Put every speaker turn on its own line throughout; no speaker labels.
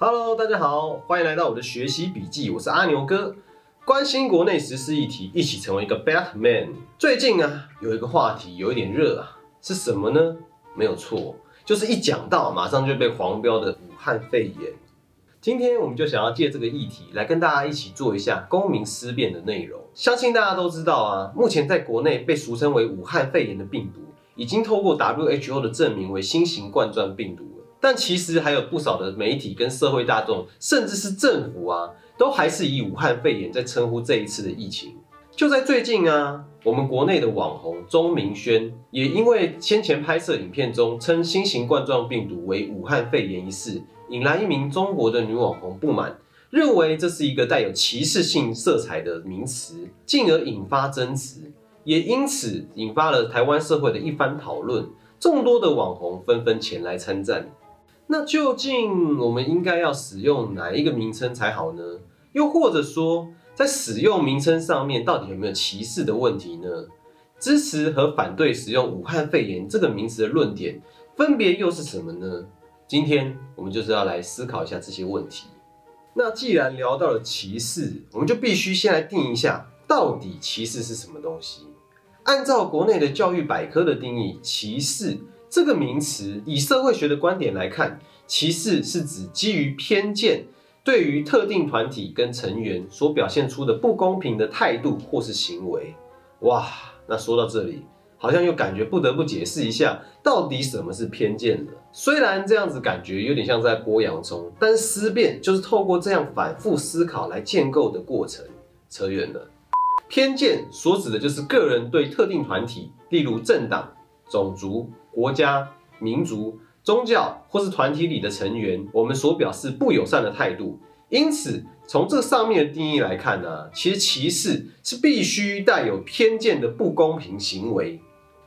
Hello，大家好，欢迎来到我的学习笔记，我是阿牛哥。关心国内时事议题，一起成为一个 Batman。最近啊，有一个话题有一点热啊，是什么呢？没有错，就是一讲到马上就被黄标的武汉肺炎。今天我们就想要借这个议题来跟大家一起做一下公民思辨的内容。相信大家都知道啊，目前在国内被俗称为武汉肺炎的病毒，已经透过 WHO 的证明为新型冠状病毒。但其实还有不少的媒体跟社会大众，甚至是政府啊。都还是以武汉肺炎在称呼这一次的疫情。就在最近啊，我们国内的网红钟明轩也因为先前拍摄影片中称新型冠状病毒为武汉肺炎一事，引来一名中国的女网红不满，认为这是一个带有歧视性色彩的名词，进而引发争执，也因此引发了台湾社会的一番讨论。众多的网红纷纷前来参战。那究竟我们应该要使用哪一个名称才好呢？又或者说，在使用名称上面到底有没有歧视的问题呢？支持和反对使用“武汉肺炎”这个名词的论点，分别又是什么呢？今天我们就是要来思考一下这些问题。那既然聊到了歧视，我们就必须先来定一下，到底歧视是什么东西？按照国内的教育百科的定义，歧视。这个名词以社会学的观点来看，歧视是指基于偏见，对于特定团体跟成员所表现出的不公平的态度或是行为。哇，那说到这里，好像又感觉不得不解释一下，到底什么是偏见了。虽然这样子感觉有点像在剥洋葱，但思辨就是透过这样反复思考来建构的过程。扯远了，偏见所指的就是个人对特定团体，例如政党、种族。国家、民族、宗教或是团体里的成员，我们所表示不友善的态度。因此，从这上面的定义来看呢，其实歧视是必须带有偏见的不公平行为。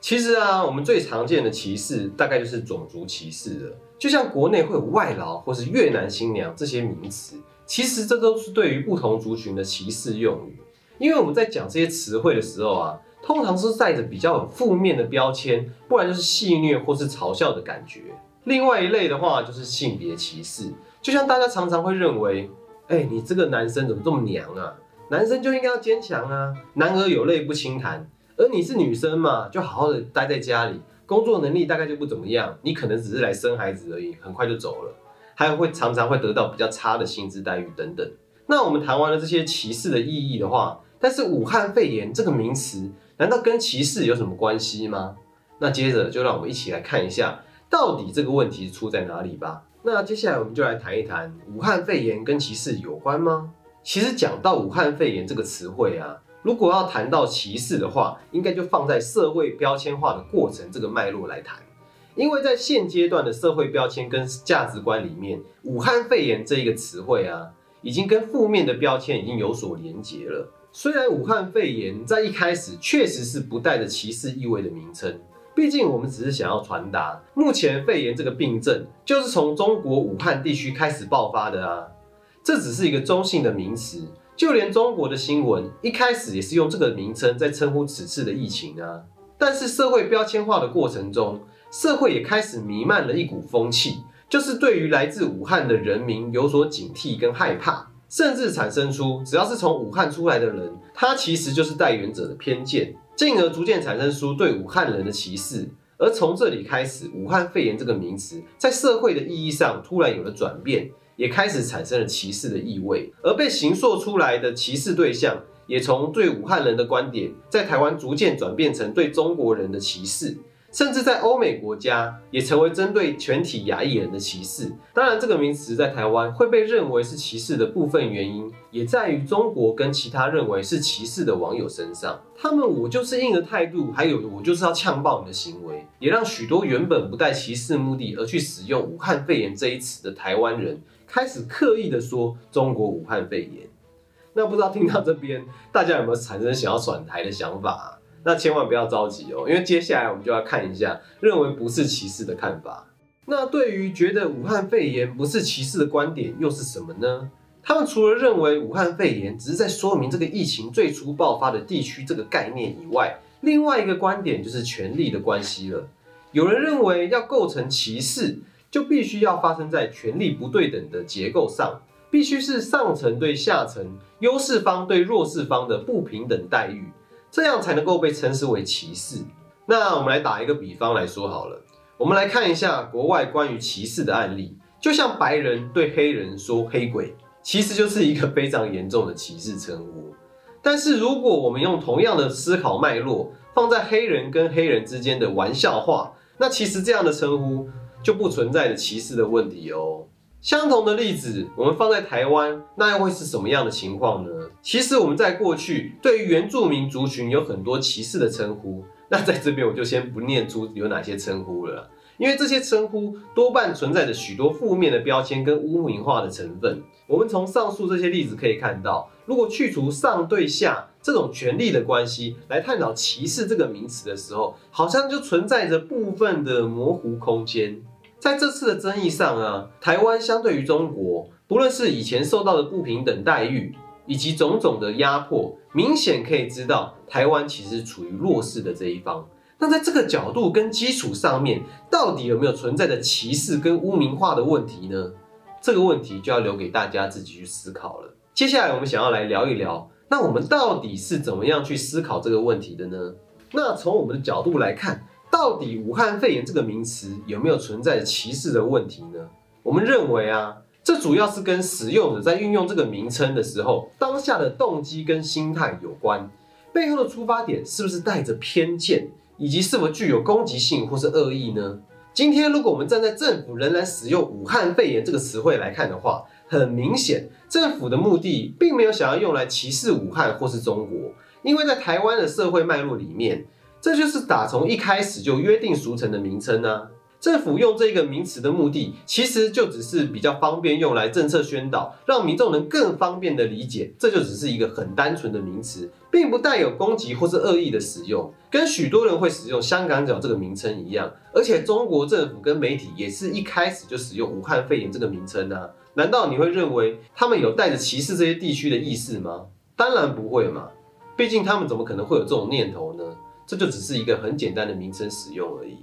其实啊，我们最常见的歧视大概就是种族歧视了。就像国内会有外劳或是越南新娘这些名词，其实这都是对于不同族群的歧视用语。因为我们在讲这些词汇的时候啊。通常是带着比较有负面的标签，不然就是戏谑或是嘲笑的感觉。另外一类的话就是性别歧视，就像大家常常会认为，哎，你这个男生怎么这么娘啊？男生就应该要坚强啊，男儿有泪不轻弹。而你是女生嘛，就好好的待在家里，工作能力大概就不怎么样，你可能只是来生孩子而已，很快就走了。还有会常常会得到比较差的薪资待遇等等。那我们谈完了这些歧视的意义的话，但是武汉肺炎这个名词。难道跟歧视有什么关系吗？那接着就让我们一起来看一下，到底这个问题出在哪里吧。那接下来我们就来谈一谈，武汉肺炎跟歧视有关吗？其实讲到武汉肺炎这个词汇啊，如果要谈到歧视的话，应该就放在社会标签化的过程这个脉络来谈。因为在现阶段的社会标签跟价值观里面，武汉肺炎这一个词汇啊，已经跟负面的标签已经有所连结了。虽然武汉肺炎在一开始确实是不带着歧视意味的名称，毕竟我们只是想要传达，目前肺炎这个病症就是从中国武汉地区开始爆发的啊，这只是一个中性的名词，就连中国的新闻一开始也是用这个名称在称呼此次的疫情啊。但是社会标签化的过程中，社会也开始弥漫了一股风气，就是对于来自武汉的人民有所警惕跟害怕。甚至产生出，只要是从武汉出来的人，他其实就是带源者的偏见，进而逐渐产生出对武汉人的歧视。而从这里开始，武汉肺炎这个名词在社会的意义上突然有了转变，也开始产生了歧视的意味。而被形塑出来的歧视对象，也从对武汉人的观点，在台湾逐渐转变成对中国人的歧视。甚至在欧美国家也成为针对全体亚裔人的歧视。当然，这个名词在台湾会被认为是歧视的部分原因，也在于中国跟其他认为是歧视的网友身上。他们“我就是硬”的态度，还有“我就是要呛爆你”的行为，也让许多原本不带歧视目的而去使用“武汉肺炎”这一词的台湾人，开始刻意的说“中国武汉肺炎”。那不知道听到这边，大家有没有产生想要转台的想法？那千万不要着急哦，因为接下来我们就要看一下认为不是歧视的看法。那对于觉得武汉肺炎不是歧视的观点又是什么呢？他们除了认为武汉肺炎只是在说明这个疫情最初爆发的地区这个概念以外，另外一个观点就是权力的关系了。有人认为要构成歧视，就必须要发生在权力不对等的结构上，必须是上层对下层、优势方对弱势方的不平等待遇，这样才能够被称之为歧视。那我们来打一个比方来说好了，我们来看一下国外关于歧视的案例，就像白人对黑人说黑鬼，其实就是一个非常严重的歧视称呼。但是如果我们用同样的思考脉络放在黑人跟黑人之间的玩笑话，那其实这样的称呼就不存在的歧视的问题哦。相同的例子，我们放在台湾，那又会是什么样的情况呢？其实我们在过去对于原住民族群有很多歧视的称呼，那在这边我就先不念出有哪些称呼了。因为这些称呼多半存在着许多负面的标签跟污名化的成分。我们从上述这些例子可以看到，如果去除上对下这种权力的关系来探讨歧视这个名词的时候，好像就存在着部分的模糊空间。在这次的争议上啊，台湾相对于中国，不论是以前受到的不平等待遇，以及种种的压迫，明显可以知道，台湾其实处于弱势的这一方。那在这个角度跟基础上面，到底有没有存在的歧视跟污名化的问题呢？这个问题就要留给大家自己去思考了。接下来我们想要来聊一聊，那我们到底是怎么样去思考这个问题的呢？那从我们的角度来看，到底武汉肺炎这个名词有没有存在歧视的问题呢？我们认为啊，这主要是跟使用者在运用这个名称的时候，当下的动机跟心态有关，背后的出发点是不是带着偏见？以及是否具有攻击性或是恶意呢？今天如果我们站在政府仍然使用“武汉肺炎”这个词汇来看的话，很明显，政府的目的并没有想要用来歧视武汉或是中国，因为在台湾的社会脉络里面，这就是打从一开始就约定俗成的名称呢。政府用这个名词的目的，其实就只是比较方便用来政策宣导，让民众能更方便的理解。这就只是一个很单纯的名词，并不带有攻击或是恶意的使用，跟许多人会使用“香港脚”这个名称一样。而且中国政府跟媒体也是一开始就使用“武汉肺炎”这个名称啊？难道你会认为他们有带着歧视这些地区的意思吗？当然不会嘛，毕竟他们怎么可能会有这种念头呢？这就只是一个很简单的名称使用而已。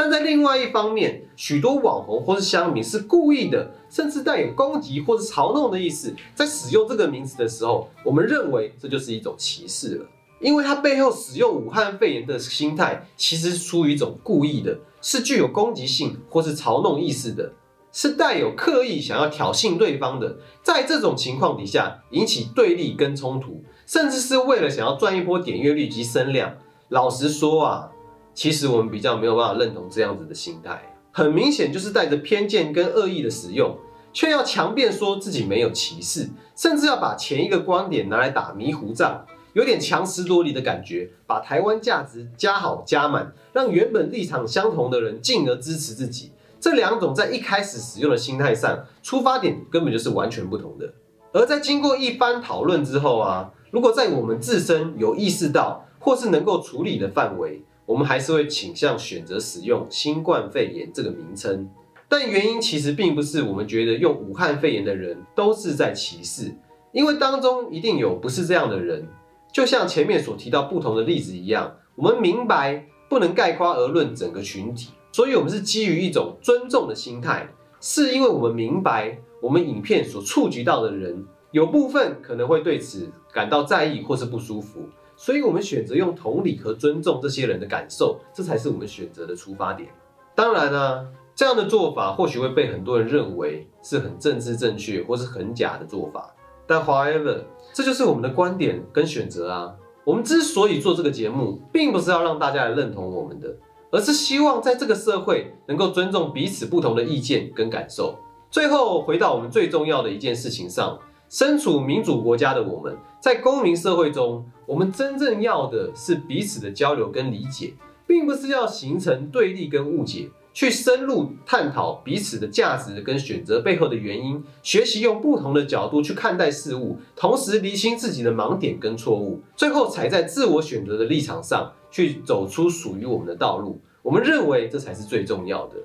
但在另外一方面，许多网红或是乡民是故意的，甚至带有攻击或是嘲弄的意思，在使用这个名词的时候，我们认为这就是一种歧视了，因为它背后使用武汉肺炎的心态，其实是出于一种故意的，是具有攻击性或是嘲弄意思的，是带有刻意想要挑衅对方的，在这种情况底下引起对立跟冲突，甚至是为了想要赚一波点阅率及声量。老实说啊。其实我们比较没有办法认同这样子的心态，很明显就是带着偏见跟恶意的使用，却要强辩说自己没有歧视，甚至要把前一个观点拿来打迷糊仗，有点强词夺理的感觉，把台湾价值加好加满，让原本立场相同的人进而支持自己。这两种在一开始使用的心态上，出发点根本就是完全不同的。而在经过一番讨论之后啊，如果在我们自身有意识到或是能够处理的范围，我们还是会倾向选择使用“新冠肺炎”这个名称，但原因其实并不是我们觉得用武汉肺炎的人都是在歧视，因为当中一定有不是这样的人。就像前面所提到不同的例子一样，我们明白不能概括而论整个群体，所以我们是基于一种尊重的心态，是因为我们明白我们影片所触及到的人，有部分可能会对此感到在意或是不舒服。所以，我们选择用同理和尊重这些人的感受，这才是我们选择的出发点。当然呢，这样的做法或许会被很多人认为是很政治正确或是很假的做法。但 however，这就是我们的观点跟选择啊。我们之所以做这个节目，并不是要让大家来认同我们的，而是希望在这个社会能够尊重彼此不同的意见跟感受。最后，回到我们最重要的一件事情上。身处民主国家的我们，在公民社会中，我们真正要的是彼此的交流跟理解，并不是要形成对立跟误解，去深入探讨彼此的价值跟选择背后的原因，学习用不同的角度去看待事物，同时厘清自己的盲点跟错误，最后才在自我选择的立场上去走出属于我们的道路。我们认为这才是最重要的。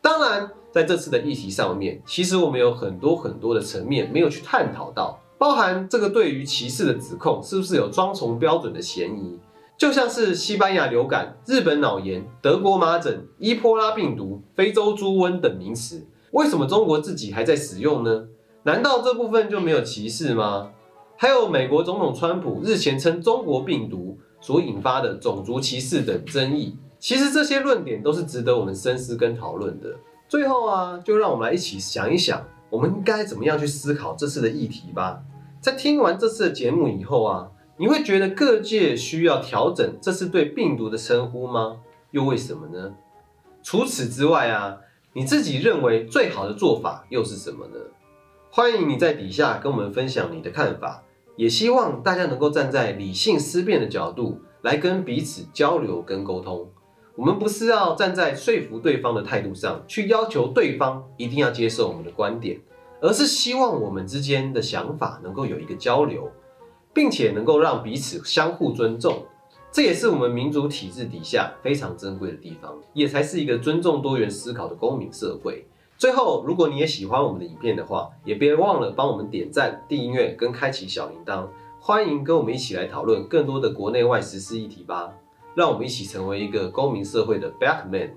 当然。在这次的议题上面，其实我们有很多很多的层面没有去探讨到，包含这个对于歧视的指控是不是有双重标准的嫌疑？就像是西班牙流感、日本脑炎、德国麻疹、伊波拉病毒、非洲猪瘟等名词，为什么中国自己还在使用呢？难道这部分就没有歧视吗？还有美国总统川普日前称中国病毒所引发的种族歧视等争议，其实这些论点都是值得我们深思跟讨论的。最后啊，就让我们来一起想一想，我们应该怎么样去思考这次的议题吧。在听完这次的节目以后啊，你会觉得各界需要调整这次对病毒的称呼吗？又为什么呢？除此之外啊，你自己认为最好的做法又是什么呢？欢迎你在底下跟我们分享你的看法，也希望大家能够站在理性思辨的角度来跟彼此交流跟沟通。我们不是要站在说服对方的态度上去要求对方一定要接受我们的观点，而是希望我们之间的想法能够有一个交流，并且能够让彼此相互尊重。这也是我们民主体制底下非常珍贵的地方，也才是一个尊重多元思考的公民社会。最后，如果你也喜欢我们的影片的话，也别忘了帮我们点赞、订阅跟开启小铃铛。欢迎跟我们一起来讨论更多的国内外实施议题吧，让我们一起成为一个公民社会的 Batman。